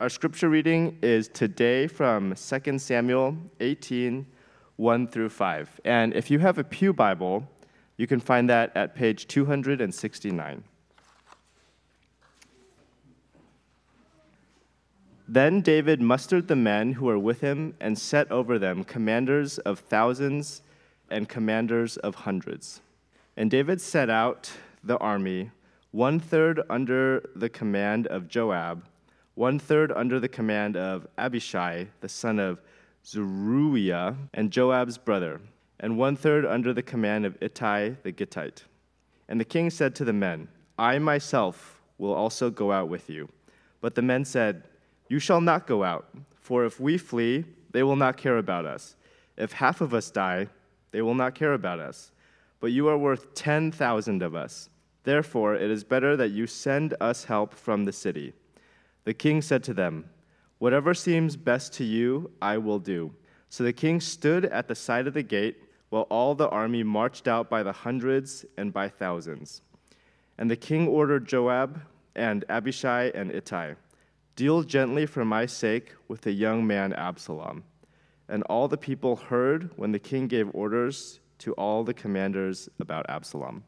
Our scripture reading is today from 2 Samuel 18, 1 through 5. And if you have a Pew Bible, you can find that at page 269. Then David mustered the men who were with him and set over them commanders of thousands and commanders of hundreds. And David set out the army, one third under the command of Joab, one third under the command of Abishai, the son of Zeruiah, and Joab's brother, and one third under the command of Ittai the Gittite. And the king said to the men, I myself will also go out with you. But the men said, you shall not go out, for if we flee, they will not care about us. If half of us die, they will not care about us. But you are worth 10,000 of us. Therefore, it is better that you send us help from the city. The king said to them, Whatever seems best to you, I will do. So the king stood at the side of the gate while all the army marched out by the hundreds and by thousands. And the king ordered Joab and Abishai and Ittai Deal gently for my sake with the young man Absalom. And all the people heard when the king gave orders to all the commanders about Absalom.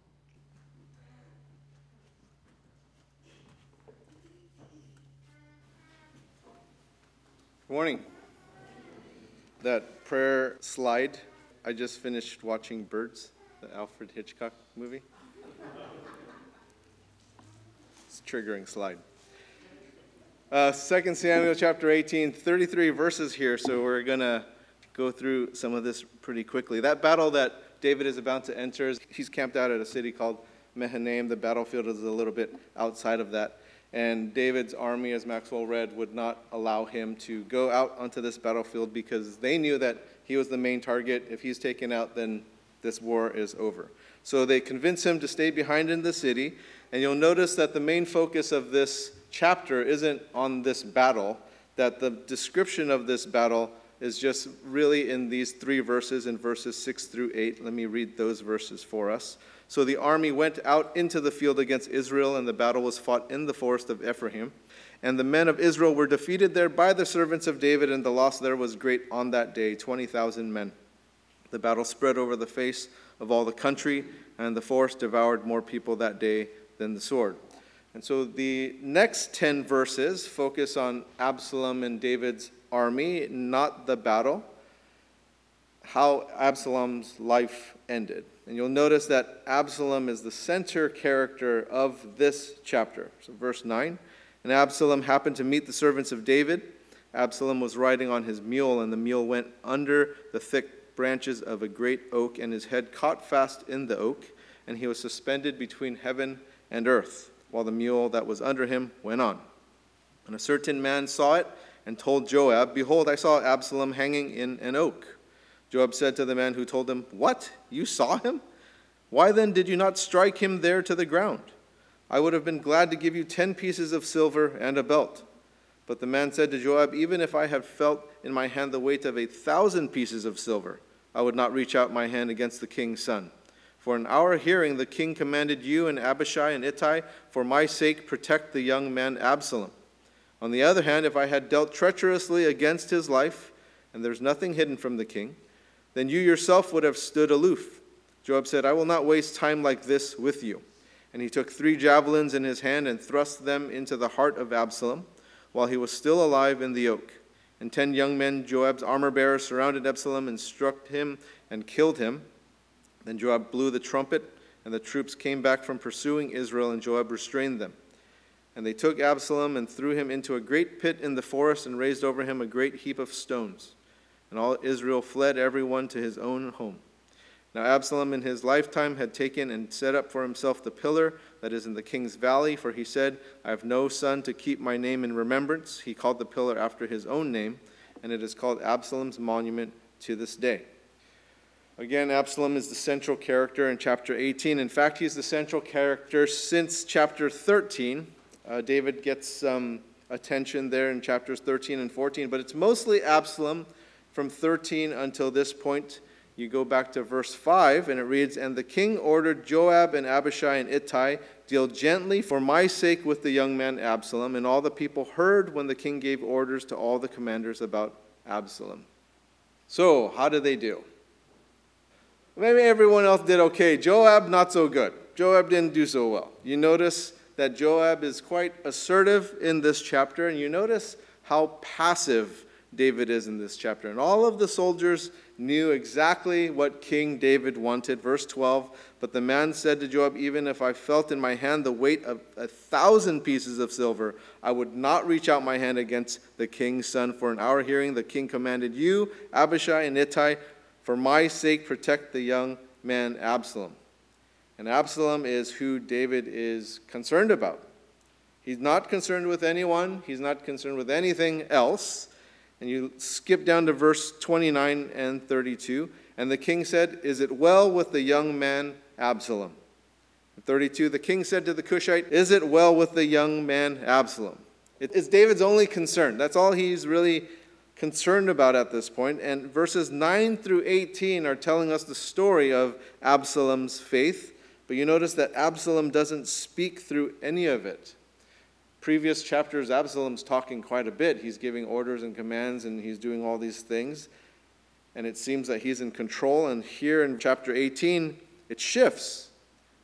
Good morning. That prayer slide, I just finished watching Birds, the Alfred Hitchcock movie. It's a triggering slide. Uh, 2 Samuel chapter 18, 33 verses here, so we're going to go through some of this pretty quickly. That battle that David is about to enter, he's camped out at a city called Mahanaim. The battlefield is a little bit outside of that. And David's army, as Maxwell read, would not allow him to go out onto this battlefield because they knew that he was the main target. If he's taken out, then this war is over. So they convince him to stay behind in the city. And you'll notice that the main focus of this chapter isn't on this battle, that the description of this battle is just really in these three verses, in verses 6 through 8. Let me read those verses for us. So the army went out into the field against Israel, and the battle was fought in the forest of Ephraim. And the men of Israel were defeated there by the servants of David, and the loss there was great on that day 20,000 men. The battle spread over the face of all the country, and the forest devoured more people that day than the sword. And so the next 10 verses focus on Absalom and David's army, not the battle, how Absalom's life ended. And you'll notice that Absalom is the center character of this chapter. So, verse 9 And Absalom happened to meet the servants of David. Absalom was riding on his mule, and the mule went under the thick branches of a great oak, and his head caught fast in the oak, and he was suspended between heaven and earth while the mule that was under him went on. And a certain man saw it and told Joab, Behold, I saw Absalom hanging in an oak. Joab said to the man who told him, What? You saw him? Why then did you not strike him there to the ground? I would have been glad to give you ten pieces of silver and a belt. But the man said to Joab, Even if I had felt in my hand the weight of a thousand pieces of silver, I would not reach out my hand against the king's son. For in our hearing the king commanded you and Abishai and Ittai, for my sake, protect the young man Absalom. On the other hand, if I had dealt treacherously against his life, and there's nothing hidden from the king, then you yourself would have stood aloof. Joab said, I will not waste time like this with you. And he took three javelins in his hand and thrust them into the heart of Absalom while he was still alive in the oak. And ten young men, Joab's armor bearers, surrounded Absalom and struck him and killed him. Then Joab blew the trumpet, and the troops came back from pursuing Israel, and Joab restrained them. And they took Absalom and threw him into a great pit in the forest and raised over him a great heap of stones. And all Israel fled, every one to his own home. Now Absalom in his lifetime had taken and set up for himself the pillar that is in the king's valley, for he said, I have no son to keep my name in remembrance. He called the pillar after his own name, and it is called Absalom's monument to this day. Again, Absalom is the central character in chapter 18. In fact, he's the central character since chapter 13. Uh, David gets some attention there in chapters 13 and 14, but it's mostly Absalom from 13 until this point you go back to verse 5, and it reads And the king ordered Joab and Abishai and Ittai, Deal gently for my sake with the young man Absalom. And all the people heard when the king gave orders to all the commanders about Absalom. So, how did they do? Maybe everyone else did okay. Joab, not so good. Joab didn't do so well. You notice that Joab is quite assertive in this chapter, and you notice how passive David is in this chapter. And all of the soldiers knew exactly what King David wanted. Verse 12 But the man said to Joab, Even if I felt in my hand the weight of a thousand pieces of silver, I would not reach out my hand against the king's son. For an hour hearing, the king commanded you, Abishai and Ittai, for my sake, protect the young man Absalom. And Absalom is who David is concerned about. He's not concerned with anyone, he's not concerned with anything else. And you skip down to verse 29 and 32. And the king said, Is it well with the young man Absalom? 32, the king said to the Cushite, Is it well with the young man Absalom? It's David's only concern. That's all he's really concerned about at this point. And verses 9 through 18 are telling us the story of Absalom's faith. But you notice that Absalom doesn't speak through any of it previous chapters, Absalom's talking quite a bit. He's giving orders and commands and he's doing all these things. And it seems that he's in control. And here in chapter 18, it shifts.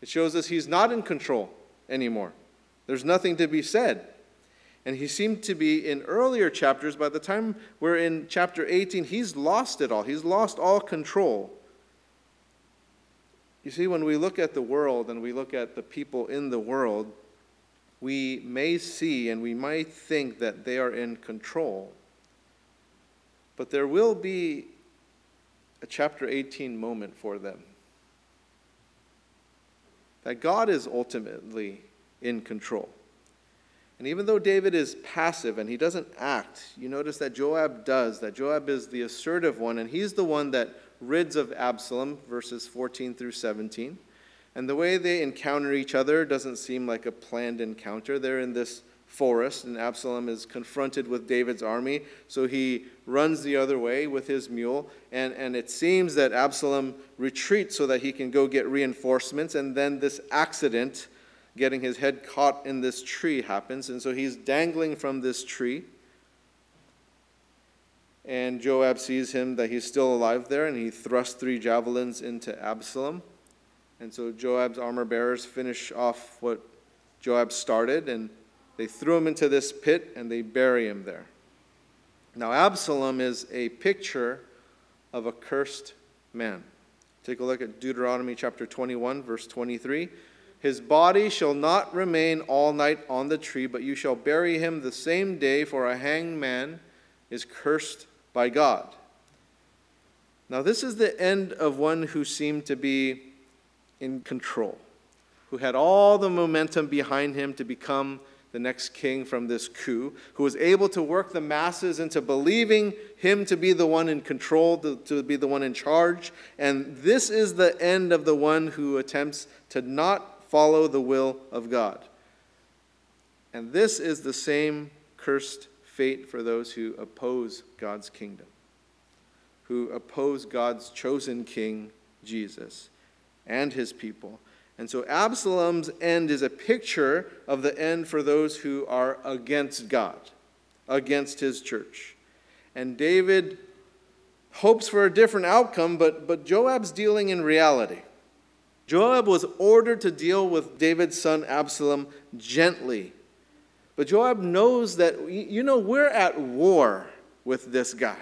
It shows us he's not in control anymore. There's nothing to be said. And he seemed to be in earlier chapters, by the time we're in chapter 18, he's lost it all. He's lost all control. You see, when we look at the world and we look at the people in the world, we may see and we might think that they are in control. But there will be a chapter 18 moment for them. That God is ultimately in control. And even though David is passive and he doesn't act, you notice that Joab does, that Joab is the assertive one, and he's the one that rids of Absalom, verses 14 through 17. And the way they encounter each other doesn't seem like a planned encounter. They're in this forest, and Absalom is confronted with David's army. So he runs the other way with his mule. And, and it seems that Absalom retreats so that he can go get reinforcements. And then this accident, getting his head caught in this tree, happens. And so he's dangling from this tree. And Joab sees him that he's still alive there, and he thrusts three javelins into Absalom. And so Joab's armor bearers finish off what Joab started, and they threw him into this pit and they bury him there. Now, Absalom is a picture of a cursed man. Take a look at Deuteronomy chapter 21, verse 23. His body shall not remain all night on the tree, but you shall bury him the same day, for a hanged man is cursed by God. Now, this is the end of one who seemed to be in control, who had all the momentum behind him to become the next king from this coup, who was able to work the masses into believing him to be the one in control, to, to, be the one in charge. And this is the end of the one who attempts to not follow the will of God. And this is the same cursed fate for those who oppose God's kingdom, who oppose God's chosen king, Jesus and his people. And so Absalom's end is a picture of the end for those who are against God, against his church. And David hopes for a different outcome, but, but Joab's dealing in reality. Joab was ordered to deal with David's son Absalom gently. But Joab knows that, you know, we're at war with this guy.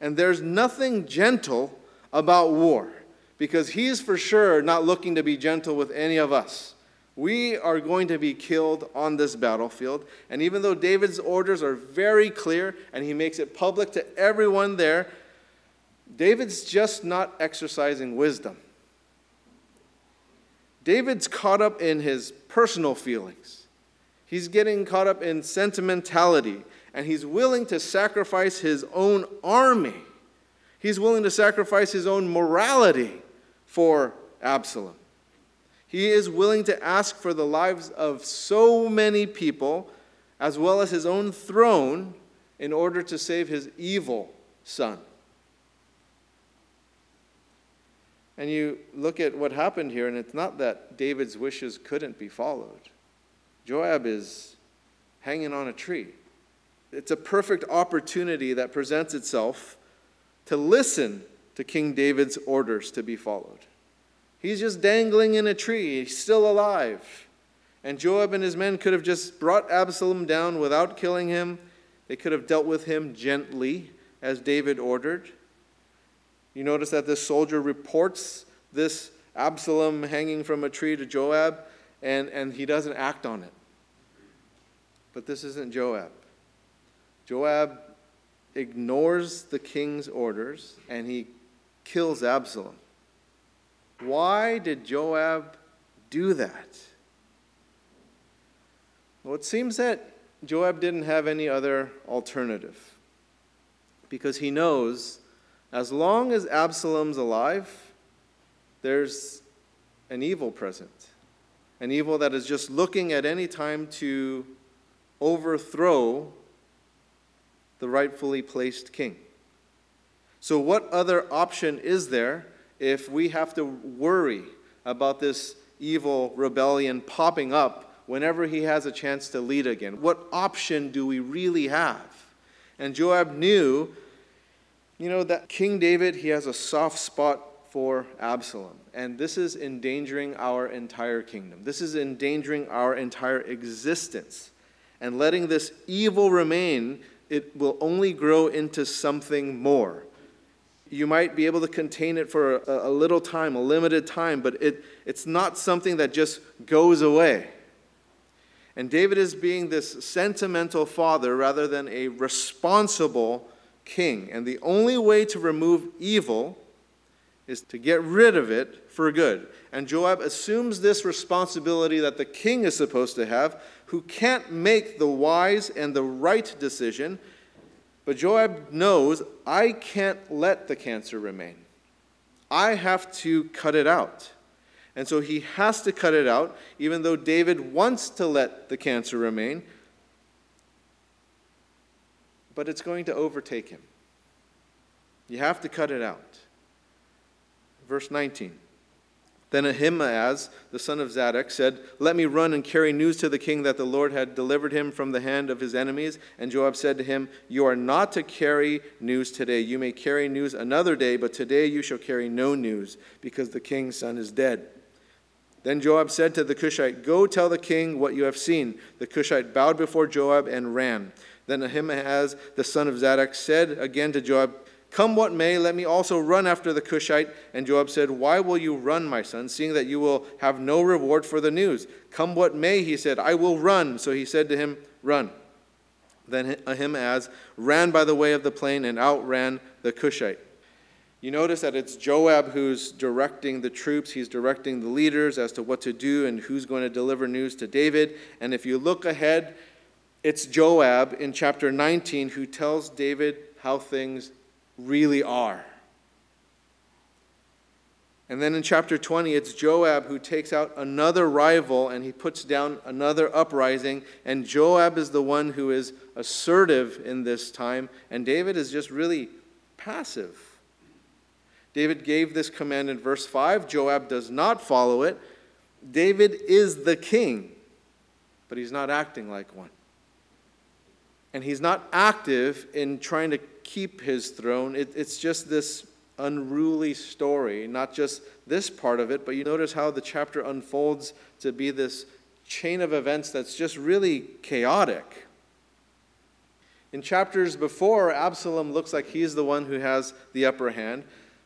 And there's nothing gentle about war because he's for sure not looking to be gentle with any of us. We are going to be killed on this battlefield. And even though David's orders are very clear and he makes it public to everyone there, David's just not exercising wisdom. David's caught up in his personal feelings. He's getting caught up in sentimentality, and he's willing to sacrifice his own army. He's willing to sacrifice his own morality for Absalom. He is willing to ask for the lives of so many people, as well as his own throne, in order to save his evil son. And you look at what happened here, and it's not that David's wishes couldn't be followed. Joab is hanging on a tree. It's a perfect opportunity that presents itself to listen to King David's orders to be followed. He's just dangling in a tree, he's still alive. And Joab and his men could have just brought Absalom down without killing him. They could have dealt with him gently, as David ordered. You notice that this soldier reports this Absalom hanging from a tree to Joab, and, and he doesn't act on it. But this isn't Joab. Joab ignores the king's orders and he kills Absalom. Why did Joab do that? Well, it seems that Joab didn't have any other alternative because he knows as long as Absalom's alive, there's an evil present. An evil that is just looking at any time to overthrow the rightfully placed king. So, what other option is there if we have to worry about this evil rebellion popping up whenever he has a chance to lead again? What option do we really have? And Joab knew you know that King David, he has a soft spot for Absalom. And this is endangering our entire kingdom. This is endangering our entire existence. And letting this evil remain, it will only grow into something more. You might be able to contain it for a, a little time, a limited time, but it, it's not something that just goes away. And David is being this sentimental father rather than a responsible king. And the only way to remove evil is to get rid of it for good. And Joab assumes this responsibility that the king is supposed to have, who can't make the wise and the right decision. But Joab knows, I can't let the cancer remain. I have to cut it out. And so he has to cut it out, even though David wants to let the cancer remain but it's going to overtake him. You have to cut it out. Verse 19. Then Ahimaaz, the son of Zadok, said, Let me run and carry news to the king that the Lord had delivered him from the hand of his enemies. And Joab said to him, You are not to carry news today. You may carry news another day, but today you shall carry no news, because the king's son is dead. Then Joab said to the Cushite, Go tell the king what you have seen. The Cushite bowed before Joab and ran. Then Ahimaaz, the son of Zadok, said again to Joab, Come what may, let me also run after the Cushite. And Joab said, Why will you run, my son, seeing that you will have no reward for the news? Come what may, he said, I will run. So he said to him, Run. Then Ahimaaz ran by the way of the plain and outran the Cushite. You notice that it's Joab who's directing the troops, he's directing the leaders as to what to do and who's going to deliver news to David. And if you look ahead, it's Joab in chapter 19 who tells David how things really are. And then in chapter 20, it's Joab who takes out another rival and he puts down another uprising. And Joab is the one who is assertive in this time, and David is just really passive. David gave this command in verse 5. Joab does not follow it. David is the king, but he's not acting like one and he's not active in trying to keep his throne. It, it's just this unruly story, not just this part of it, but you notice how the chapter unfolds to be this chain of events that's just really chaotic. In chapters before, Absalom looks like he's the one who has the upper hand,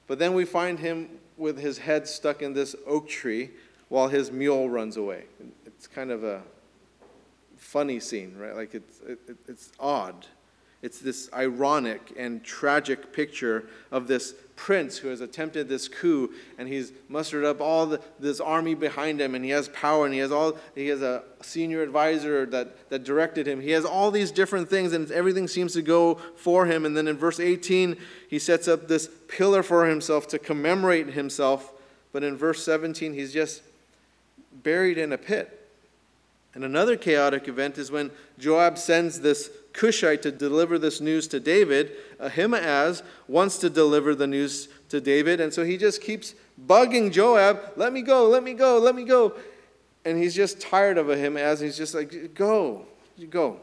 but then we find him with his head stuck in this oak tree while his mule runs away. It's kind of a funny scene, right? Like it's, it, it's odd. It's this ironic and tragic picture of this prince who has attempted this coup and he's mustered up all the, this army behind him and he has power and he has all he has a senior advisor that, that directed him. He has all these different things and everything seems to go for him. And then in verse 18 he sets up this pillar for himself to commemorate himself. But in verse 17 he's just buried in a pit. And another chaotic event is when Joab sends this Cushite to deliver this news to David. Ahimaaz wants to deliver the news to David, and so he just keeps bugging Joab, let me go, let me go, let me go. And he's just tired of Ahimaaz. He's just like, go, go.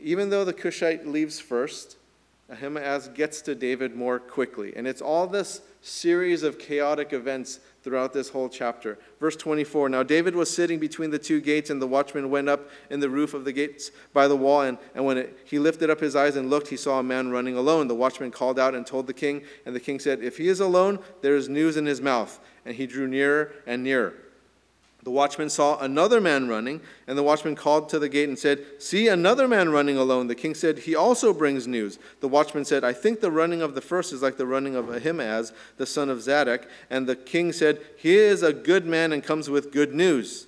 Even though the Cushite leaves first, Ahimaaz gets to David more quickly. And it's all this series of chaotic events throughout this whole chapter. Verse 24 Now David was sitting between the two gates, and the watchman went up in the roof of the gates by the wall. And, and when it, he lifted up his eyes and looked, he saw a man running alone. The watchman called out and told the king, and the king said, If he is alone, there is news in his mouth. And he drew nearer and nearer. The watchman saw another man running, and the watchman called to the gate and said, See another man running alone. The king said, He also brings news. The watchman said, I think the running of the first is like the running of Ahimaaz, the son of Zadok. And the king said, He is a good man and comes with good news.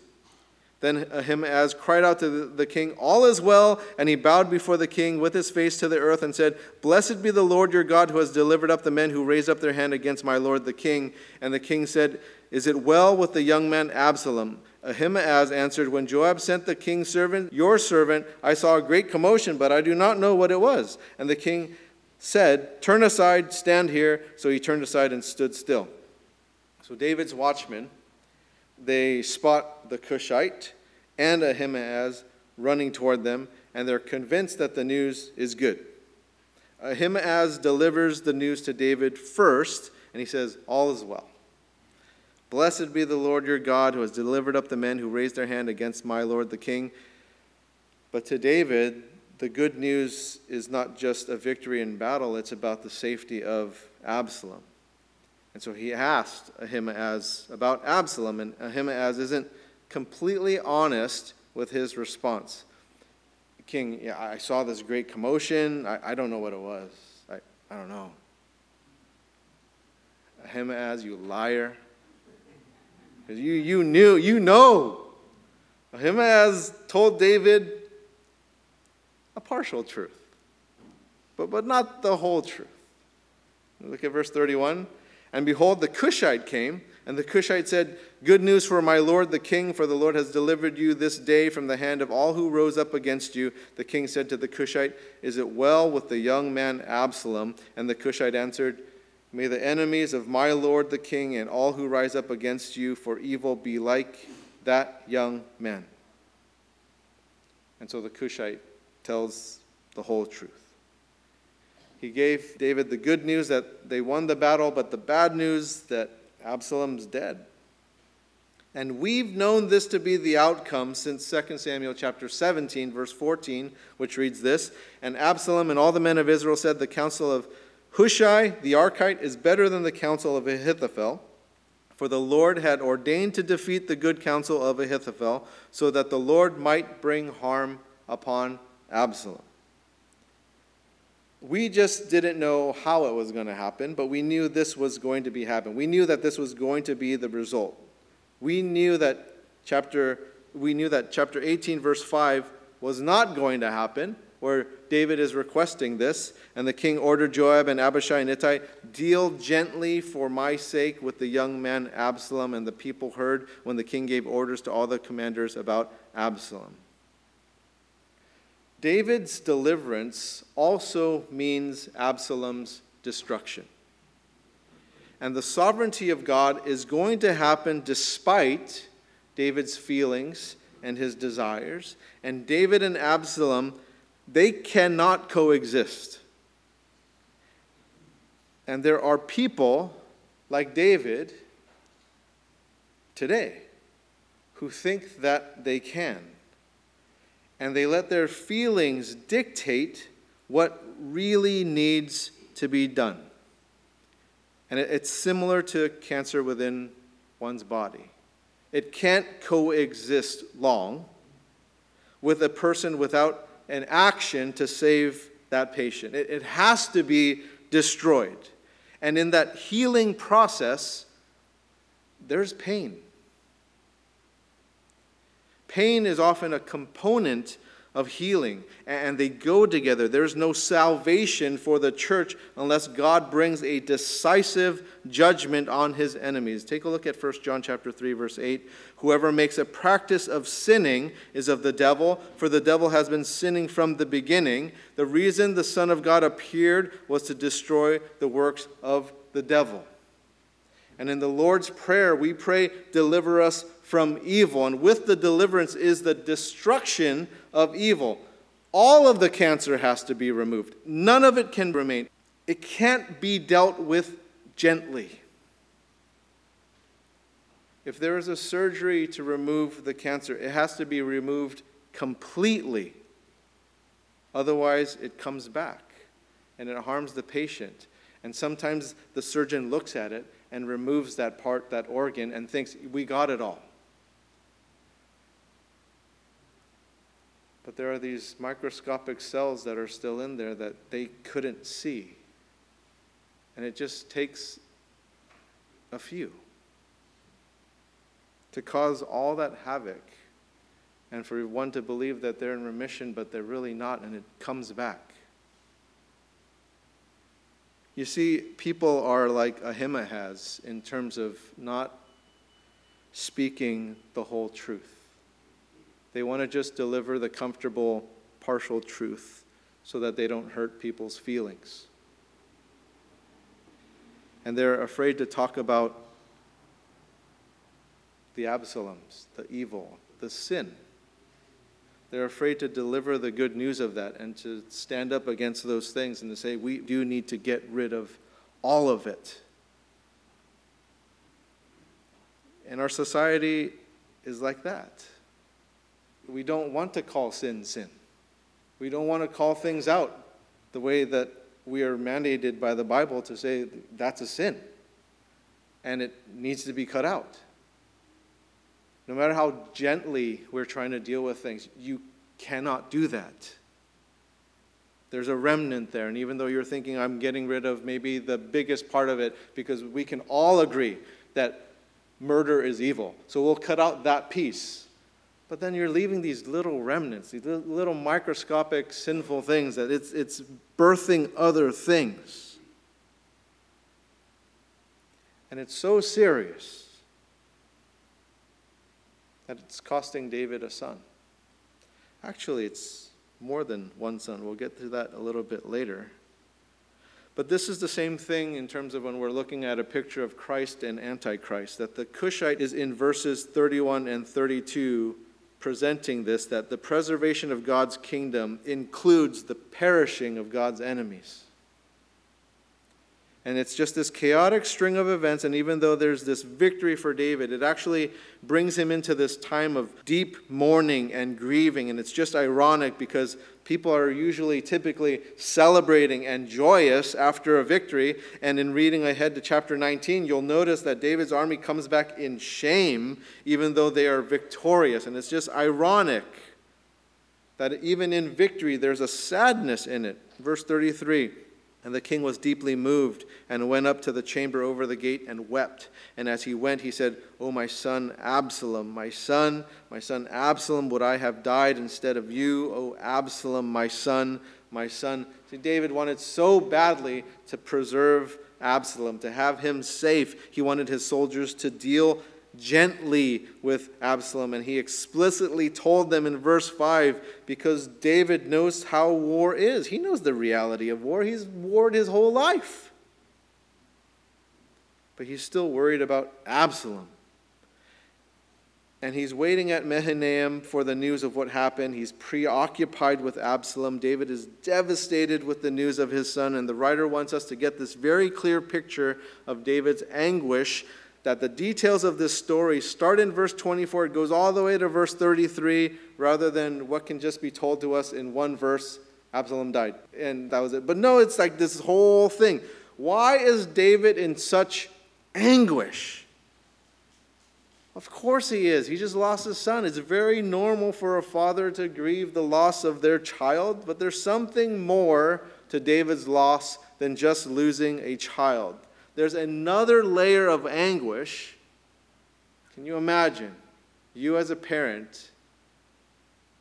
Then Ahimaaz cried out to the king, All is well. And he bowed before the king with his face to the earth and said, Blessed be the Lord your God who has delivered up the men who raised up their hand against my lord the king. And the king said, is it well with the young man Absalom? Ahimaaz answered, When Joab sent the king's servant, your servant, I saw a great commotion, but I do not know what it was. And the king said, Turn aside, stand here. So he turned aside and stood still. So David's watchmen, they spot the Cushite and Ahimaaz running toward them, and they're convinced that the news is good. Ahimaaz delivers the news to David first, and he says, All is well. Blessed be the Lord your God who has delivered up the men who raised their hand against my Lord the king. But to David, the good news is not just a victory in battle, it's about the safety of Absalom. And so he asked Ahimaaz about Absalom, and Ahimaaz isn't completely honest with his response. King, yeah, I saw this great commotion. I, I don't know what it was. I, I don't know. Ahimaaz, you liar. Because you, you knew, you know. him Ahimaaz told David a partial truth, but, but not the whole truth. Look at verse 31. And behold, the Cushite came, and the Cushite said, Good news for my lord the king, for the Lord has delivered you this day from the hand of all who rose up against you. The king said to the Cushite, Is it well with the young man Absalom? And the Cushite answered, May the enemies of my Lord the King and all who rise up against you for evil be like that young man. And so the Cushite tells the whole truth. He gave David the good news that they won the battle, but the bad news that Absalom's dead. And we've known this to be the outcome since 2 Samuel chapter 17, verse 14, which reads this And Absalom and all the men of Israel said, The counsel of Hushai the Archite is better than the counsel of Ahithophel, for the Lord had ordained to defeat the good counsel of Ahithophel, so that the Lord might bring harm upon Absalom. We just didn't know how it was going to happen, but we knew this was going to be happen. We knew that this was going to be the result. We knew that chapter we knew that chapter 18 verse 5 was not going to happen, where David is requesting this. And the king ordered Joab and Abishai and Ittai, Deal gently for my sake with the young man Absalom. And the people heard when the king gave orders to all the commanders about Absalom. David's deliverance also means Absalom's destruction. And the sovereignty of God is going to happen despite David's feelings and his desires. And David and Absalom they cannot coexist. And there are people like David today who think that they can. And they let their feelings dictate what really needs to be done. And it's similar to cancer within one's body. It can't coexist long with a person without an action to save that patient. It, it has to be destroyed. And in that healing process, there's pain. Pain is often a component of healing, and they go together. There's no salvation for the church unless God brings a decisive judgment on his enemies. Take a look at 1 John chapter 3 verse 8. Whoever makes a practice of sinning is of the devil, for the devil has been sinning from the beginning. The reason the Son of God appeared was to destroy the works of the devil. And in the Lord's Prayer, we pray, Deliver us from evil. And with the deliverance is the destruction of evil. All of the cancer has to be removed, none of it can remain. It can't be dealt with gently. If there is a surgery to remove the cancer, it has to be removed completely. Otherwise, it comes back and it harms the patient. And sometimes the surgeon looks at it and removes that part, that organ, and thinks, we got it all. But there are these microscopic cells that are still in there that they couldn't see. And it just takes a few to cause all that havoc and for one to believe that they're in remission, but they're really not, and it comes back. You see, people are like Ahimaaz in terms of not speaking the whole truth. They want to just deliver the comfortable, partial truth so that they don't hurt people's feelings. And they're afraid to talk about the Absaloms, the evil, the sin. They're afraid to deliver the good news of that and to stand up against those things and to say, we do need to get rid of all of it. And our society is like that. We don't want to call sin sin. We don't want to call things out the way that we are mandated by the Bible to say that's a sin and it needs to be cut out. No matter how gently we're trying to deal with things, you cannot do that. There's a remnant there, and even though you're thinking I'm getting rid of maybe the biggest part of it, because we can all agree that murder is evil. So we'll cut out that piece. But then you're leaving these little remnants, these little microscopic sinful things that it's, it's birthing other things. And it's so serious that it's costing David a son. Actually, it's more than one son. We'll get to that a little bit later. But this is the same thing in terms of when we're looking at a picture of Christ and Antichrist, that the Cushite is in verses 31 and 32 presenting this that the preservation of God's kingdom includes the perishing of God's enemies. And it's just this chaotic string of events. And even though there's this victory for David, it actually brings him into this time of deep mourning and grieving. And it's just ironic because people are usually typically celebrating and joyous after a victory. And in reading ahead to chapter 19, you'll notice that David's army comes back in shame, even though they are victorious. And it's just ironic that even in victory, there's a sadness in it. Verse 33. And the king was deeply moved and went up to the chamber over the gate and wept. And as he went, he said, O my son Absalom, my son, my son Absalom, would I have died instead of you? O Absalom, my son, my son. See, David wanted so badly to preserve Absalom, to have him safe. He wanted his soldiers to deal gently with Absalom. And he explicitly told them in verse 5 because David knows how war is. He knows the reality of war, he's warred his whole life. But he's still worried about Absalom. And he's waiting at Mahanaim for the news of what happened. He's preoccupied with Absalom. David is devastated with the news of his son. And the writer wants us to get this very clear picture of David's anguish that the details of this story start in verse 24, it goes all the way to verse 33, rather than what can just be told to us in one verse Absalom died, and that was it. But no, it's like this whole thing. Why is David in such anguish? Of course he is. He just lost his son. It's very normal for a father to grieve the loss of their child, but there's something more to David's loss than just losing a child there's another layer of anguish. Can you imagine? You, as a parent,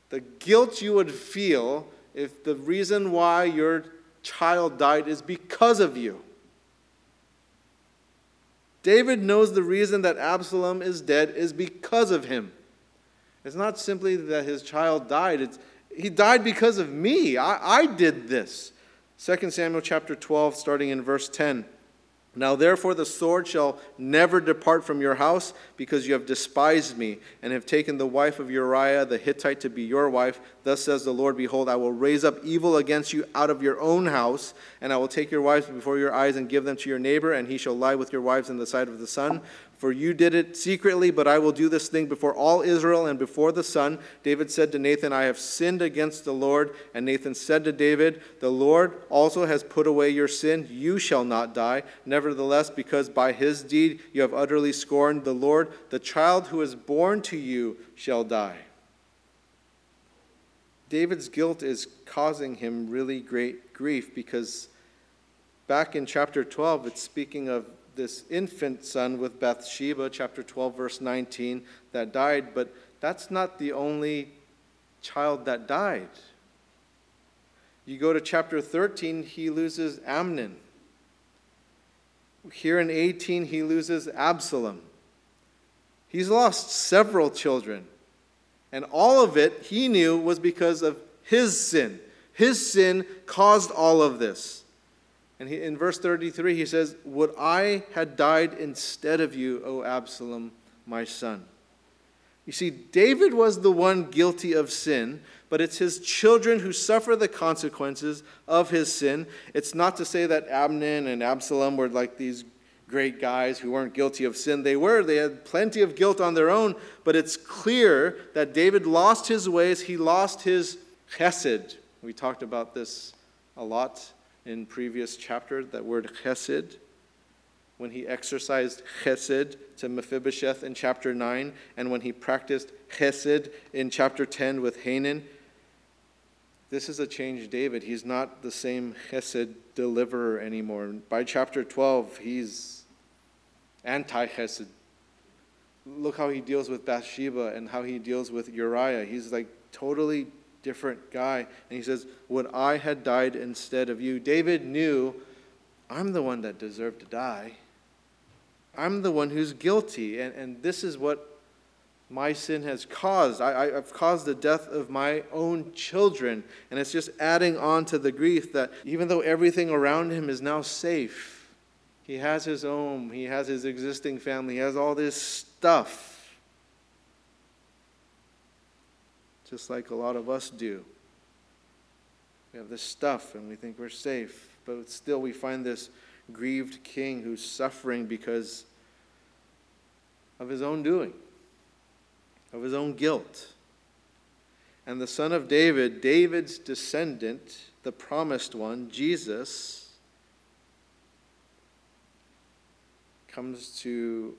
the guilt you would feel if the reason why your child died is because of you. David knows the reason that Absalom is dead is because of him. It's not simply that his child died, it's, he died because of me. I, I did this. 2 Samuel chapter 12, starting in verse 10. Now, therefore, the sword shall never depart from your house, because you have despised me, and have taken the wife of Uriah the Hittite to be your wife. Thus says the Lord Behold, I will raise up evil against you out of your own house, and I will take your wives before your eyes and give them to your neighbor, and he shall lie with your wives in the sight of the sun. For you did it secretly, but I will do this thing before all Israel and before the sun. David said to Nathan, I have sinned against the Lord. And Nathan said to David, The Lord also has put away your sin. You shall not die. Nevertheless, because by his deed you have utterly scorned the Lord, the child who is born to you shall die. David's guilt is causing him really great grief because back in chapter 12, it's speaking of this infant son with Bathsheba, chapter 12, verse 19, that died, but that's not the only child that died. You go to chapter 13, he loses Amnon. Here in 18, he loses Absalom. He's lost several children. And all of it, he knew, was because of his sin. His sin caused all of this. And he, in verse 33, he says, Would I had died instead of you, O Absalom, my son. You see, David was the one guilty of sin, but it's his children who suffer the consequences of his sin. It's not to say that Amnon and Absalom were like these great guys who weren't guilty of sin. They were. They had plenty of guilt on their own, but it's clear that David lost his ways. He lost his chesed. We talked about this a lot in previous chapter, that word chesed, when he exercised chesed to Mephibosheth in chapter 9, and when he practiced chesed in chapter 10 with Hanun. This is a changed David. He's not the same chesed deliverer anymore. By chapter 12, he's anti chesed. Look how he deals with Bathsheba and how he deals with Uriah. He's like totally different guy. And he says, Would I had died instead of you? David knew, I'm the one that deserved to die. I'm the one who's guilty. And, and this is what my sin has caused. I, have caused the death of my own children. And it's just adding on to the grief that even though everything around him is now safe, he has his home, he has his existing family, he has all this stuff just like a lot of us do. We have this stuff and we think we're safe, but still we find this grieved king who's suffering because of his own doing, of his own guilt. And the son of David, David's descendant, the promised one, Jesus, comes to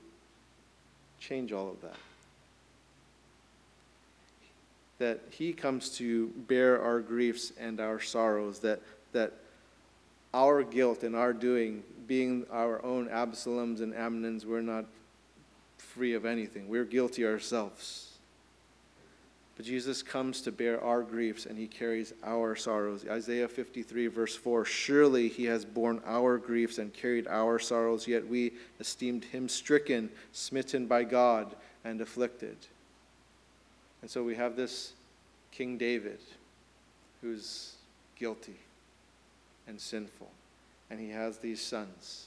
change all of that that he comes to bear our griefs and our sorrows, that, that our guilt and our doing, being our own Absaloms and Amnons, we're not free of anything. We're guilty ourselves. But Jesus comes to bear our griefs and he carries our sorrows. Isaiah 53, verse 4 Surely he has borne our griefs and carried our sorrows, yet we esteemed him stricken, smitten by God, and afflicted. And so we have this King David who's guilty and sinful. And he has these sons.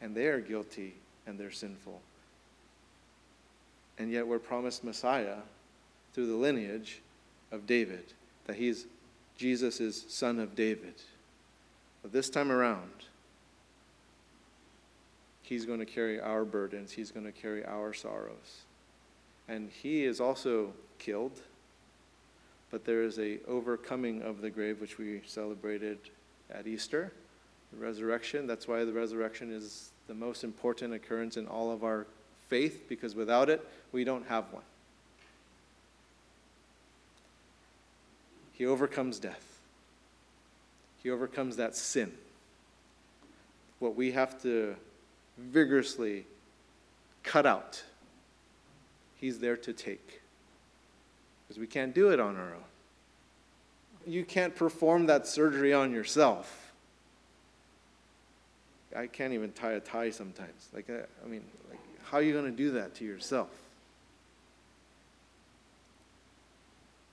And they are guilty and they're sinful. And yet we're promised Messiah through the lineage of David, that he's Jesus son of David. But this time around, he's going to carry our burdens, he's going to carry our sorrows and he is also killed. But there is a overcoming of the grave, which we celebrated at Easter, the resurrection. That's why the resurrection is the most important occurrence in all of our faith, because without it, we don't have one. He overcomes death. He overcomes that sin. What we have to vigorously cut out He's there to take. because we can't do it on our own. You can't perform that surgery on yourself. I can't even tie a tie sometimes. Like, I, I mean, like, how are you going to do that to yourself?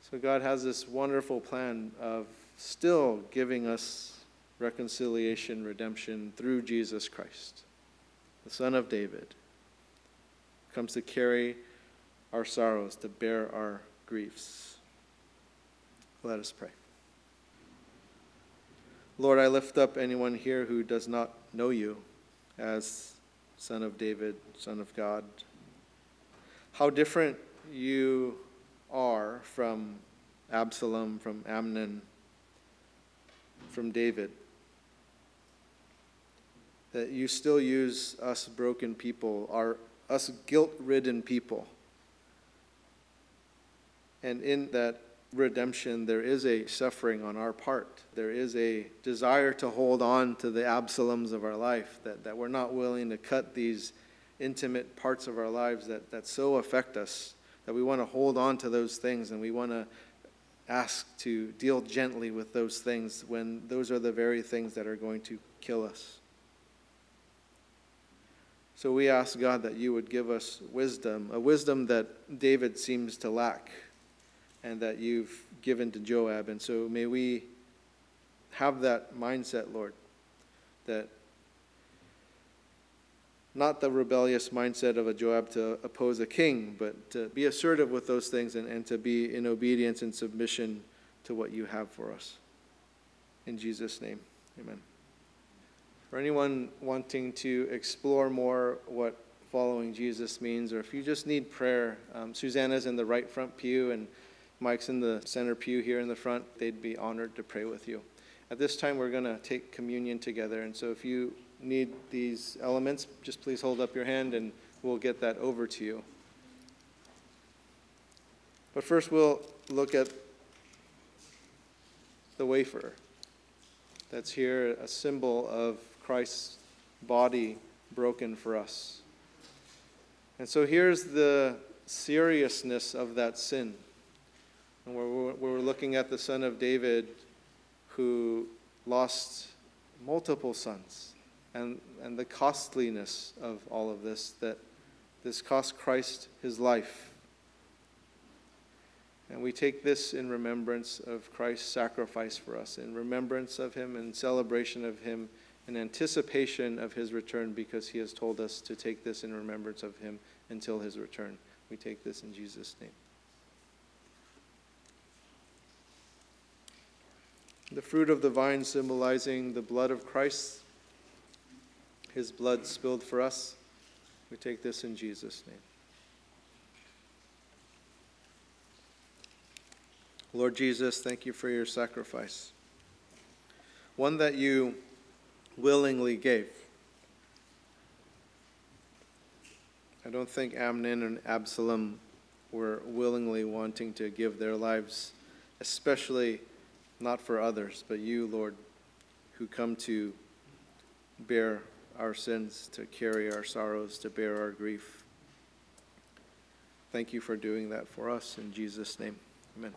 So, God has this wonderful plan of still giving us reconciliation, redemption through Jesus Christ, the Son of David, comes to carry our sorrows, to bear our griefs. Let us pray. Lord, I lift up anyone here who does not know you as Son of David, Son of God. How different you are from Absalom, from Amnon, from David. That you still use us broken people, our, us guilt ridden people. And in that redemption, there is a suffering on our part. There is a desire to hold on to the Absaloms of our life, that, that we're not willing to cut these intimate parts of our lives that, that so affect us, that we want to hold on to those things and we want to ask to deal gently with those things when those are the very things that are going to kill us. So we ask God that you would give us wisdom, a wisdom that David seems to lack and that you've given to Joab. And so may we have that mindset, Lord, that not the rebellious mindset of a Joab to oppose a king, but to be assertive with those things and, and to be in obedience and submission to what you have for us. In Jesus' name, amen. For anyone wanting to explore more what following Jesus means, or if you just need prayer, um, Susanna's in the right front pew and Mike's in the center pew here in the front. They'd be honored to pray with you. At this time, we're going to take communion together. And so if you need these elements, just please hold up your hand and we'll get that over to you. But first, we'll look at the wafer. That's here a symbol of Christ's body broken for us. And so here's the seriousness of that sin. And we're, we're looking at the son of David who lost multiple sons and, and the costliness of all of this, that this cost Christ his life. And we take this in remembrance of Christ's sacrifice for us, in remembrance of him, in celebration of him, in anticipation of his return, because he has told us to take this in remembrance of him until his return. We take this in Jesus' name. The fruit of the vine symbolizing the blood of Christ, his blood spilled for us. We take this in Jesus' name. Lord Jesus, thank you for your sacrifice, one that you willingly gave. I don't think Amnon and Absalom were willingly wanting to give their lives, especially not for others, but you, Lord, who come to bear our sins, to carry our sorrows, to bear our grief. Thank you for doing that for us. In Jesus' name, amen.